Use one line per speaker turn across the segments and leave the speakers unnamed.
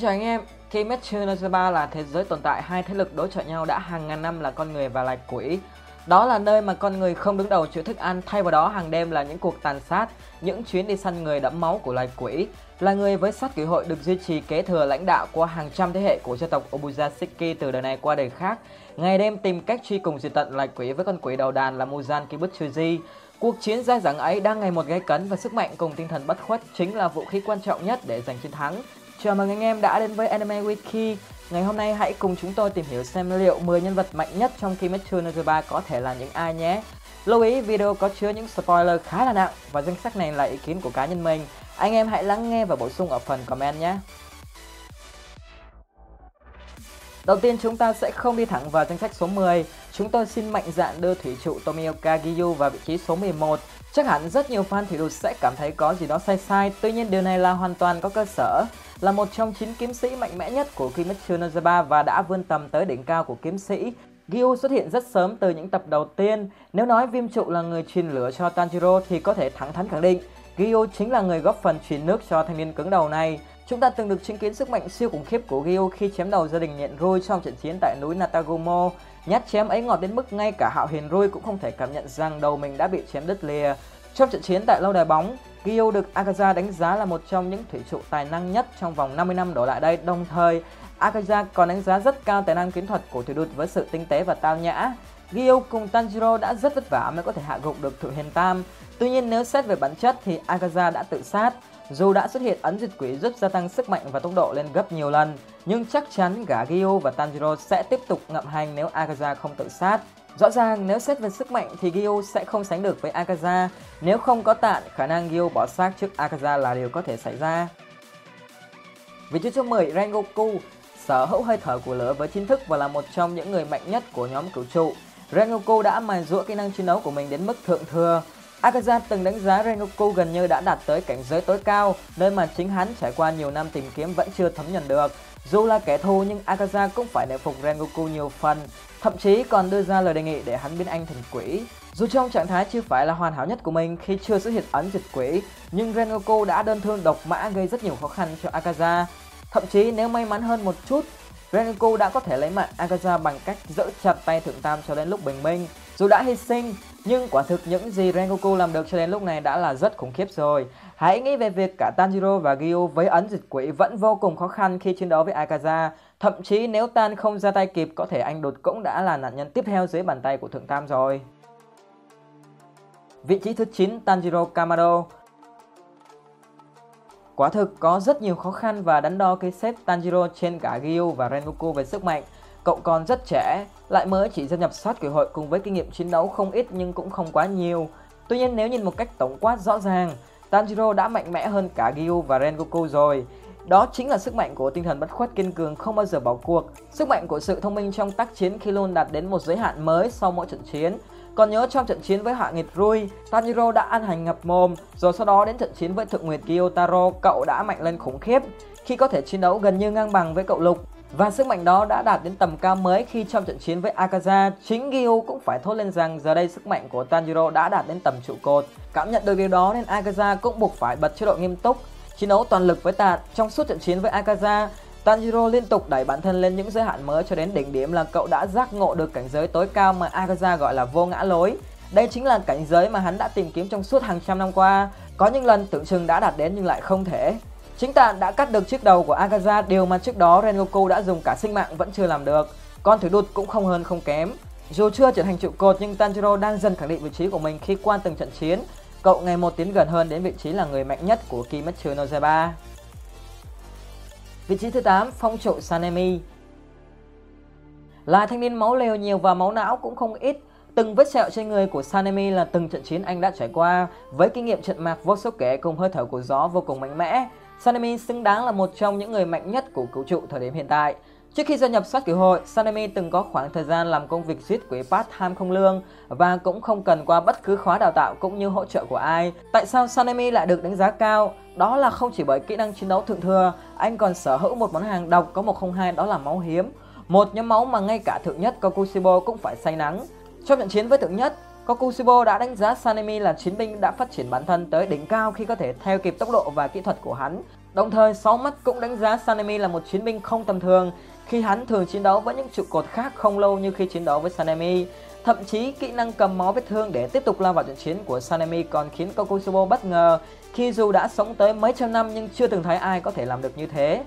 chào anh Kimetsu no Yaiba là thế giới tồn tại hai thế lực đối chọi nhau đã hàng ngàn năm là con người và loài quỷ. Đó là nơi mà con người không đứng đầu chữ thức ăn, thay vào đó hàng đêm là những cuộc tàn sát, những chuyến đi săn người đẫm máu của loài quỷ. Là người với sát quỷ hội được duy trì kế thừa lãnh đạo qua hàng trăm thế hệ của gia tộc Obuzashiki từ đời này qua đời khác, ngày đêm tìm cách truy cùng diệt tận loài quỷ với con quỷ đầu đàn là Muzan Kibutsuji. Cuộc chiến dai dẳng ấy đang ngày một gay cấn và sức mạnh cùng tinh thần bất khuất chính là vũ khí quan trọng nhất để giành chiến thắng. Chào mừng anh em đã đến với Anime Wiki. Ngày hôm nay hãy cùng chúng tôi tìm hiểu xem liệu 10 nhân vật mạnh nhất trong Kimetsu no Yaiba có thể là những ai nhé. Lưu ý video có chứa những spoiler khá là nặng và danh sách này là ý kiến của cá nhân mình. Anh em hãy lắng nghe và bổ sung ở phần comment nhé. Đầu tiên chúng ta sẽ không đi thẳng vào danh sách số 10, chúng tôi xin mạnh dạn đưa thủy trụ Tomioka Giyu vào vị trí số 11. Chắc hẳn rất nhiều fan thủy đột sẽ cảm thấy có gì đó sai sai, tuy nhiên điều này là hoàn toàn có cơ sở. Là một trong 9 kiếm sĩ mạnh mẽ nhất của Kimetsu no Yaiba và đã vươn tầm tới đỉnh cao của kiếm sĩ, Gyu xuất hiện rất sớm từ những tập đầu tiên. Nếu nói viêm trụ là người truyền lửa cho Tanjiro thì có thể thẳng thắn khẳng định Gyu chính là người góp phần truyền nước cho thanh niên cứng đầu này. Chúng ta từng được chứng kiến sức mạnh siêu khủng khiếp của Gyu khi chém đầu gia đình nhện Rui trong trận chiến tại núi Natagumo. Nhát chém ấy ngọt đến mức ngay cả Hạo Hiền Rui cũng không thể cảm nhận rằng đầu mình đã bị chém đứt lìa. Trong trận chiến tại lâu đài bóng, gyo được Akaza đánh giá là một trong những thủy trụ tài năng nhất trong vòng 50 năm đổ lại đây. Đồng thời, Akaza còn đánh giá rất cao tài năng kiến thuật của thủy đột với sự tinh tế và tao nhã. gyo cùng Tanjiro đã rất vất vả mới có thể hạ gục được Thượng Hiền Tam. Tuy nhiên nếu xét về bản chất thì Akaza đã tự sát. Dù đã xuất hiện ấn diệt quỷ giúp gia tăng sức mạnh và tốc độ lên gấp nhiều lần, nhưng chắc chắn cả Gyu và Tanjiro sẽ tiếp tục ngậm hành nếu Akaza không tự sát. Rõ ràng nếu xét về sức mạnh thì Gyu sẽ không sánh được với Akaza, nếu không có tạn khả năng Gyu bỏ xác trước Akaza là điều có thể xảy ra. Vị trí số 10 Rengoku sở hữu hơi thở của lửa với chính thức và là một trong những người mạnh nhất của nhóm cửu trụ. Rengoku đã mài giũa kỹ năng chiến đấu của mình đến mức thượng thừa. Akaza từng đánh giá Rengoku gần như đã đạt tới cảnh giới tối cao, nơi mà chính hắn trải qua nhiều năm tìm kiếm vẫn chưa thấm nhận được. Dù là kẻ thù nhưng Akaza cũng phải nể phục Rengoku nhiều phần, thậm chí còn đưa ra lời đề nghị để hắn biến anh thành quỷ. Dù trong trạng thái chưa phải là hoàn hảo nhất của mình khi chưa xuất hiện ấn diệt quỷ, nhưng Rengoku đã đơn thương độc mã gây rất nhiều khó khăn cho Akaza. Thậm chí nếu may mắn hơn một chút, Rengoku đã có thể lấy mạng Akaza bằng cách giữ chặt tay Thượng Tam cho đến lúc bình minh. Dù đã hy sinh, nhưng quả thực những gì Rengoku làm được cho đến lúc này đã là rất khủng khiếp rồi. Hãy nghĩ về việc cả Tanjiro và Gyu với ấn dịch quỷ vẫn vô cùng khó khăn khi chiến đấu với Akaza. Thậm chí nếu Tan không ra tay kịp, có thể anh đột cũng đã là nạn nhân tiếp theo dưới bàn tay của Thượng Tam rồi. Vị trí thứ 9 Tanjiro Kamado Quả thực có rất nhiều khó khăn và đắn đo khi xếp Tanjiro trên cả Gyu và Rengoku về sức mạnh. Cậu còn rất trẻ, lại mới chỉ gia nhập sát quỷ hội cùng với kinh nghiệm chiến đấu không ít nhưng cũng không quá nhiều. Tuy nhiên nếu nhìn một cách tổng quát rõ ràng, Tanjiro đã mạnh mẽ hơn cả Gyu và Rengoku rồi. Đó chính là sức mạnh của tinh thần bất khuất kiên cường không bao giờ bỏ cuộc. Sức mạnh của sự thông minh trong tác chiến khi luôn đạt đến một giới hạn mới sau mỗi trận chiến. Còn nhớ trong trận chiến với Hạ Nghiệt Rui, Tanjiro đã ăn hành ngập mồm, rồi sau đó đến trận chiến với Thượng Nguyệt Gyotaro, cậu đã mạnh lên khủng khiếp khi có thể chiến đấu gần như ngang bằng với cậu Lục. Và sức mạnh đó đã đạt đến tầm cao mới khi trong trận chiến với Akaza, chính Gyu cũng phải thốt lên rằng giờ đây sức mạnh của Tanjiro đã đạt đến tầm trụ cột. Cảm nhận được điều đó nên Akaza cũng buộc phải bật chế độ nghiêm túc, chiến đấu toàn lực với Tạt trong suốt trận chiến với Akaza. Tanjiro liên tục đẩy bản thân lên những giới hạn mới cho đến đỉnh điểm là cậu đã giác ngộ được cảnh giới tối cao mà Akaza gọi là vô ngã lối. Đây chính là cảnh giới mà hắn đã tìm kiếm trong suốt hàng trăm năm qua, có những lần tưởng chừng đã đạt đến nhưng lại không thể. Chính Tạn đã cắt được chiếc đầu của Akaza, điều mà trước đó Rengoku đã dùng cả sinh mạng vẫn chưa làm được. Con thủy đột cũng không hơn không kém. Dù chưa trở thành trụ cột nhưng Tanjiro đang dần khẳng định vị trí của mình khi qua từng trận chiến. Cậu ngày một tiến gần hơn đến vị trí là người mạnh nhất của Kimetsu no Yaiba. Vị trí thứ 8, phong trụ Sanemi. Là thanh niên máu lều nhiều và máu não cũng không ít, từng vết sẹo trên người của Sanemi là từng trận chiến anh đã trải qua, với kinh nghiệm trận mạc vô số kể cùng hơi thở của gió vô cùng mạnh mẽ. Sanemi xứng đáng là một trong những người mạnh nhất của vũ trụ thời điểm hiện tại. Trước khi gia nhập sát cứu hội, Sanemi từng có khoảng thời gian làm công việc giết quỷ part-time không lương và cũng không cần qua bất cứ khóa đào tạo cũng như hỗ trợ của ai. Tại sao Sanemi lại được đánh giá cao? Đó là không chỉ bởi kỹ năng chiến đấu thượng thừa, anh còn sở hữu một món hàng độc có 102 đó là máu hiếm. Một nhóm máu mà ngay cả thượng nhất Kokushibo cũng phải say nắng. Trong trận chiến với thượng nhất, Kokushibo đã đánh giá Sanemi là chiến binh đã phát triển bản thân tới đỉnh cao khi có thể theo kịp tốc độ và kỹ thuật của hắn. Đồng thời, sáu mắt cũng đánh giá Sanemi là một chiến binh không tầm thường khi hắn thường chiến đấu với những trụ cột khác không lâu như khi chiến đấu với Sanemi. Thậm chí kỹ năng cầm máu vết thương để tiếp tục lao vào trận chiến của Sanemi còn khiến Kokushibo bất ngờ khi dù đã sống tới mấy trăm năm nhưng chưa từng thấy ai có thể làm được như thế.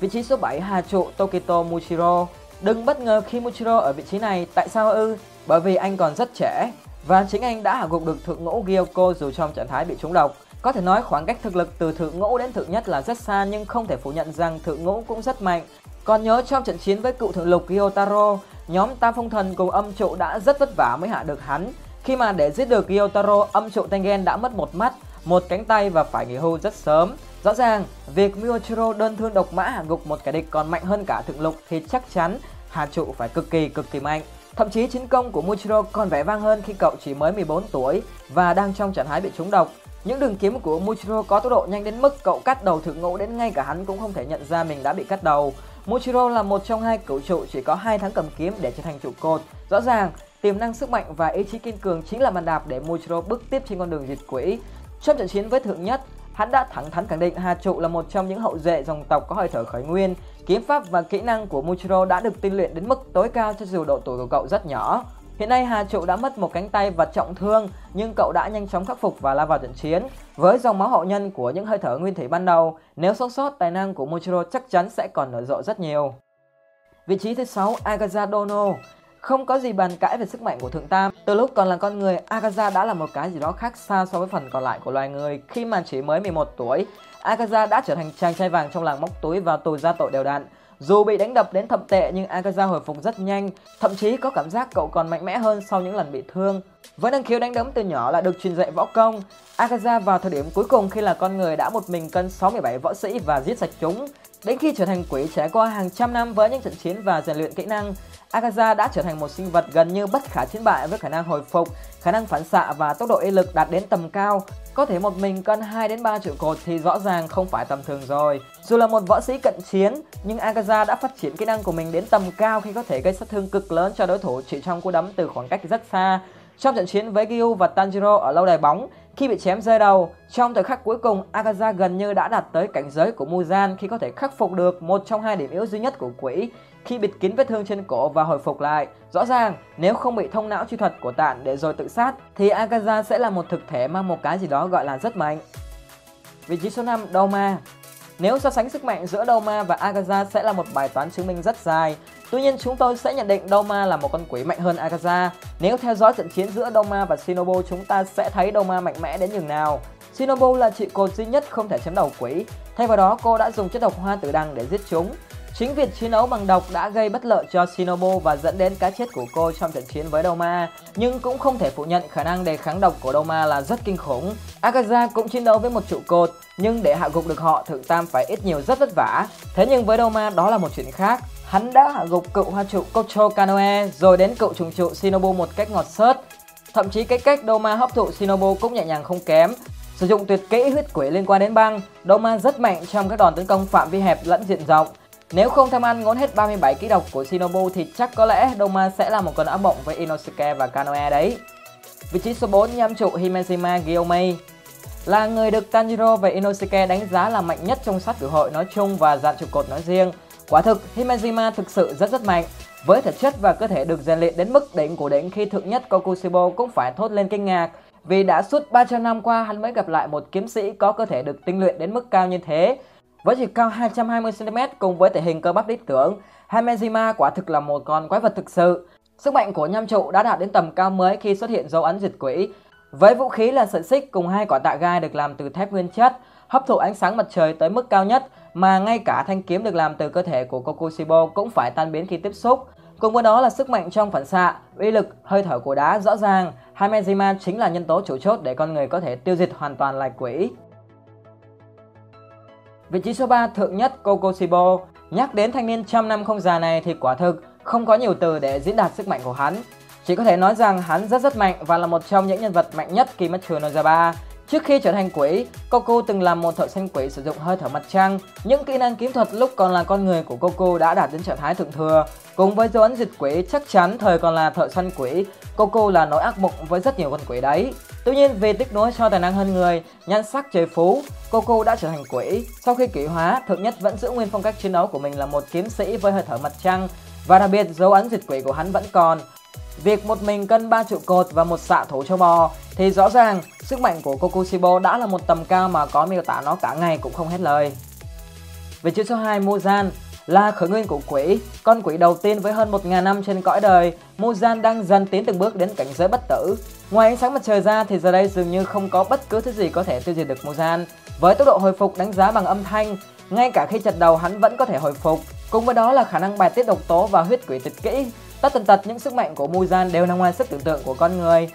Vị trí số 7 Hà trụ Tokito Mushiro Đừng bất ngờ khi Muchiro ở vị trí này, tại sao ư? Bởi vì anh còn rất trẻ và chính anh đã hạ gục được thượng ngũ Gyoko dù trong trạng thái bị trúng độc. Có thể nói khoảng cách thực lực từ thượng ngũ đến thượng nhất là rất xa nhưng không thể phủ nhận rằng thượng ngũ cũng rất mạnh. Còn nhớ trong trận chiến với cựu thượng lục Gyotaro, nhóm Tam Phong Thần cùng âm trụ đã rất vất vả mới hạ được hắn. Khi mà để giết được Gyotaro, âm trụ Tengen đã mất một mắt, một cánh tay và phải nghỉ hưu rất sớm. Rõ ràng, việc Miochiro đơn thương độc mã hạ gục một kẻ địch còn mạnh hơn cả thượng lục thì chắc chắn Hà trụ phải cực kỳ cực kỳ mạnh. Thậm chí chiến công của Muichiro còn vẻ vang hơn khi cậu chỉ mới 14 tuổi và đang trong trạng thái bị trúng độc. Những đường kiếm của Muichiro có tốc độ nhanh đến mức cậu cắt đầu thượng ngũ đến ngay cả hắn cũng không thể nhận ra mình đã bị cắt đầu. Muichiro là một trong hai cửu trụ chỉ có hai tháng cầm kiếm để trở thành trụ cột. Rõ ràng, tiềm năng sức mạnh và ý chí kiên cường chính là bàn đạp để Muichiro bước tiếp trên con đường diệt quỷ. Trong trận chiến với thượng nhất, hắn đã thẳng thắn khẳng định Hà Trụ là một trong những hậu duệ dòng tộc có hơi thở khởi nguyên. Kiếm pháp và kỹ năng của Muchiro đã được tinh luyện đến mức tối cao cho dù độ tuổi của cậu rất nhỏ. Hiện nay Hà Trụ đã mất một cánh tay và trọng thương, nhưng cậu đã nhanh chóng khắc phục và lao vào trận chiến. Với dòng máu hậu nhân của những hơi thở nguyên thủy ban đầu, nếu sống sót tài năng của Muchiro chắc chắn sẽ còn nở rộ rất nhiều. Vị trí thứ 6 Agazadono không có gì bàn cãi về sức mạnh của Thượng Tam. Từ lúc còn là con người, Akaza đã là một cái gì đó khác xa so với phần còn lại của loài người. Khi mà chỉ mới 11 tuổi, Akaza đã trở thành chàng trai vàng trong làng móc túi và tù ra tội đều đặn. Dù bị đánh đập đến thậm tệ nhưng Akaza hồi phục rất nhanh, thậm chí có cảm giác cậu còn mạnh mẽ hơn sau những lần bị thương. Với năng khiếu đánh đấm từ nhỏ là được truyền dạy võ công, Akaza vào thời điểm cuối cùng khi là con người đã một mình cân 67 võ sĩ và giết sạch chúng. Đến khi trở thành quỷ trải qua hàng trăm năm với những trận chiến và rèn luyện kỹ năng, Agaza đã trở thành một sinh vật gần như bất khả chiến bại với khả năng hồi phục, khả năng phản xạ và tốc độ y lực đạt đến tầm cao. Có thể một mình cân 2 đến 3 triệu cột thì rõ ràng không phải tầm thường rồi. Dù là một võ sĩ cận chiến, nhưng Agaza đã phát triển kỹ năng của mình đến tầm cao khi có thể gây sát thương cực lớn cho đối thủ chỉ trong cú đấm từ khoảng cách rất xa. Trong trận chiến với Gyu và Tanjiro ở lâu đài bóng, khi bị chém rơi đầu, trong thời khắc cuối cùng, Agaza gần như đã đạt tới cảnh giới của Muzan khi có thể khắc phục được một trong hai điểm yếu duy nhất của quỷ khi bịt kín vết thương trên cổ và hồi phục lại. Rõ ràng, nếu không bị thông não truy thuật của tạn để rồi tự sát, thì Agaza sẽ là một thực thể mang một cái gì đó gọi là rất mạnh. Vị trí số 5, Doma Nếu so sánh sức mạnh giữa Doma và Agaza sẽ là một bài toán chứng minh rất dài. Tuy nhiên chúng tôi sẽ nhận định Doma là một con quỷ mạnh hơn Agaza. Nếu theo dõi trận chiến giữa Doma và Shinobu chúng ta sẽ thấy Doma mạnh mẽ đến nhường nào. Shinobu là chị cột duy nhất không thể chém đầu quỷ. Thay vào đó cô đã dùng chất độc hoa tử đằng để giết chúng. Chính việc chiến đấu bằng độc đã gây bất lợi cho Shinobu và dẫn đến cái chết của cô trong trận chiến với Doma. Nhưng cũng không thể phủ nhận khả năng đề kháng độc của Doma là rất kinh khủng. Akaza cũng chiến đấu với một trụ cột, nhưng để hạ gục được họ, Thượng Tam phải ít nhiều rất vất vả. Thế nhưng với Doma đó là một chuyện khác. Hắn đã hạ gục cựu hoa trụ Kocho Kanoe rồi đến cựu trùng trụ Shinobu một cách ngọt sớt. Thậm chí cái cách Doma hấp thụ Shinobu cũng nhẹ nhàng không kém. Sử dụng tuyệt kỹ huyết quỷ liên quan đến băng, Doma rất mạnh trong các đòn tấn công phạm vi hẹp lẫn diện rộng. Nếu không tham ăn ngốn hết 37 ký độc của Shinobu thì chắc có lẽ Doma sẽ là một cơn ác mộng với Inosuke và Kanoe đấy. Vị trí số 4 nhâm trụ Himejima Gyomei là người được Tanjiro và Inosuke đánh giá là mạnh nhất trong sát cử hội nói chung và dàn trụ cột nói riêng. Quả thực, Himejima thực sự rất rất mạnh. Với thể chất và cơ thể được rèn luyện đến mức đỉnh của đỉnh khi thượng nhất Kokushibo cũng phải thốt lên kinh ngạc vì đã suốt 300 năm qua hắn mới gặp lại một kiếm sĩ có cơ thể được tinh luyện đến mức cao như thế với chiều cao 220cm cùng với thể hình cơ bắp lý tưởng, Hamejima quả thực là một con quái vật thực sự. Sức mạnh của nham trụ đã đạt đến tầm cao mới khi xuất hiện dấu ấn diệt quỷ. Với vũ khí là sợi xích cùng hai quả tạ gai được làm từ thép nguyên chất, hấp thụ ánh sáng mặt trời tới mức cao nhất mà ngay cả thanh kiếm được làm từ cơ thể của Kokushibo cũng phải tan biến khi tiếp xúc. Cùng với đó là sức mạnh trong phản xạ, uy lực, hơi thở của đá rõ ràng, Hamejima chính là nhân tố chủ chốt để con người có thể tiêu diệt hoàn toàn loài quỷ. Vị trí số 3 thượng nhất Kokoshibo. Nhắc đến thanh niên trăm năm không già này thì quả thực không có nhiều từ để diễn đạt sức mạnh của hắn. Chỉ có thể nói rằng hắn rất rất mạnh và là một trong những nhân vật mạnh nhất Kimetsu no Yaiba. Trước khi trở thành quỷ, Goku từng làm một thợ săn quỷ sử dụng hơi thở mặt trăng. Những kỹ năng kiếm thuật lúc còn là con người của Goku đã đạt đến trạng thái thượng thừa. Cùng với dấu ấn diệt quỷ, chắc chắn thời còn là thợ săn quỷ, Goku là nỗi ác mộng với rất nhiều con quỷ đấy. Tuy nhiên vì tiếc nuối cho tài năng hơn người, nhan sắc trời phú, Coco đã trở thành quỷ. Sau khi kỷ hóa, Thượng Nhất vẫn giữ nguyên phong cách chiến đấu của mình là một kiếm sĩ với hơi thở mặt trăng và đặc biệt dấu ấn diệt quỷ của hắn vẫn còn. Việc một mình cân ba trụ cột và một xạ thủ châu bò thì rõ ràng sức mạnh của Kokushibo đã là một tầm cao mà có miêu tả nó cả ngày cũng không hết lời. Về chữ số 2 Muzan là khởi nguyên của quỷ, con quỷ đầu tiên với hơn 1.000 năm trên cõi đời, Muzan đang dần tiến từng bước đến cảnh giới bất tử. Ngoài ánh sáng mặt trời ra thì giờ đây dường như không có bất cứ thứ gì có thể tiêu diệt được Muzan. Với tốc độ hồi phục đánh giá bằng âm thanh, ngay cả khi chật đầu hắn vẫn có thể hồi phục. Cùng với đó là khả năng bài tiết độc tố và huyết quỷ tịch kỹ. Tất tần tật những sức mạnh của Muzan đều nằm ngoài sức tưởng tượng của con người.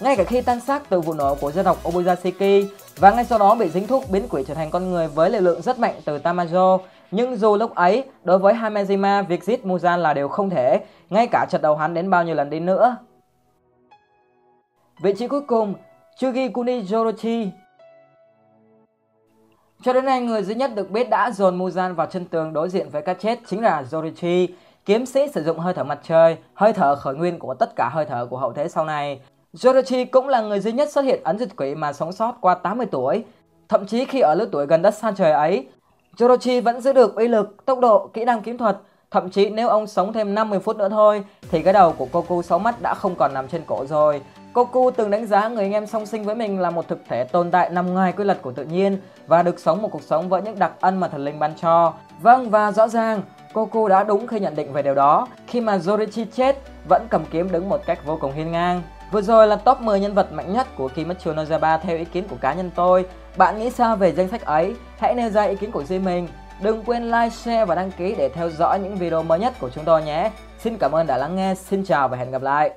Ngay cả khi tan xác từ vụ nổ của gia tộc Obuzashiki và ngay sau đó bị dính thuốc biến quỷ trở thành con người với lực lượng rất mạnh từ Tamajo, nhưng dù lúc ấy, đối với Hamejima, việc giết Muzan là điều không thể, ngay cả trận đầu hắn đến bao nhiêu lần đi nữa. Vị trí cuối cùng, Chugikuni Jorochi Cho đến nay, người duy nhất được biết đã dồn Muzan vào chân tường đối diện với cái chết chính là Jorichi, kiếm sĩ sử dụng hơi thở mặt trời, hơi thở khởi nguyên của tất cả hơi thở của hậu thế sau này. Zorichi cũng là người duy nhất xuất hiện ấn diệt quỷ mà sống sót qua 80 tuổi. Thậm chí khi ở lứa tuổi gần đất xa trời ấy, Jorochi vẫn giữ được uy lực, tốc độ, kỹ năng kiếm thuật. Thậm chí nếu ông sống thêm 50 phút nữa thôi thì cái đầu của Goku 6 mắt đã không còn nằm trên cổ rồi. Goku từng đánh giá người anh em song sinh với mình là một thực thể tồn tại nằm ngoài quy luật của tự nhiên và được sống một cuộc sống với những đặc ân mà thần linh ban cho. Vâng và rõ ràng, Goku đã đúng khi nhận định về điều đó khi mà Jorichi chết vẫn cầm kiếm đứng một cách vô cùng hiên ngang. Vừa rồi là top 10 nhân vật mạnh nhất của Kimetsu no Yaiba theo ý kiến của cá nhân tôi. Bạn nghĩ sao về danh sách ấy? Hãy nêu ra ý kiến của riêng mình. Đừng quên like, share và đăng ký để theo dõi những video mới nhất của chúng tôi nhé. Xin cảm ơn đã lắng nghe, xin chào và hẹn gặp lại.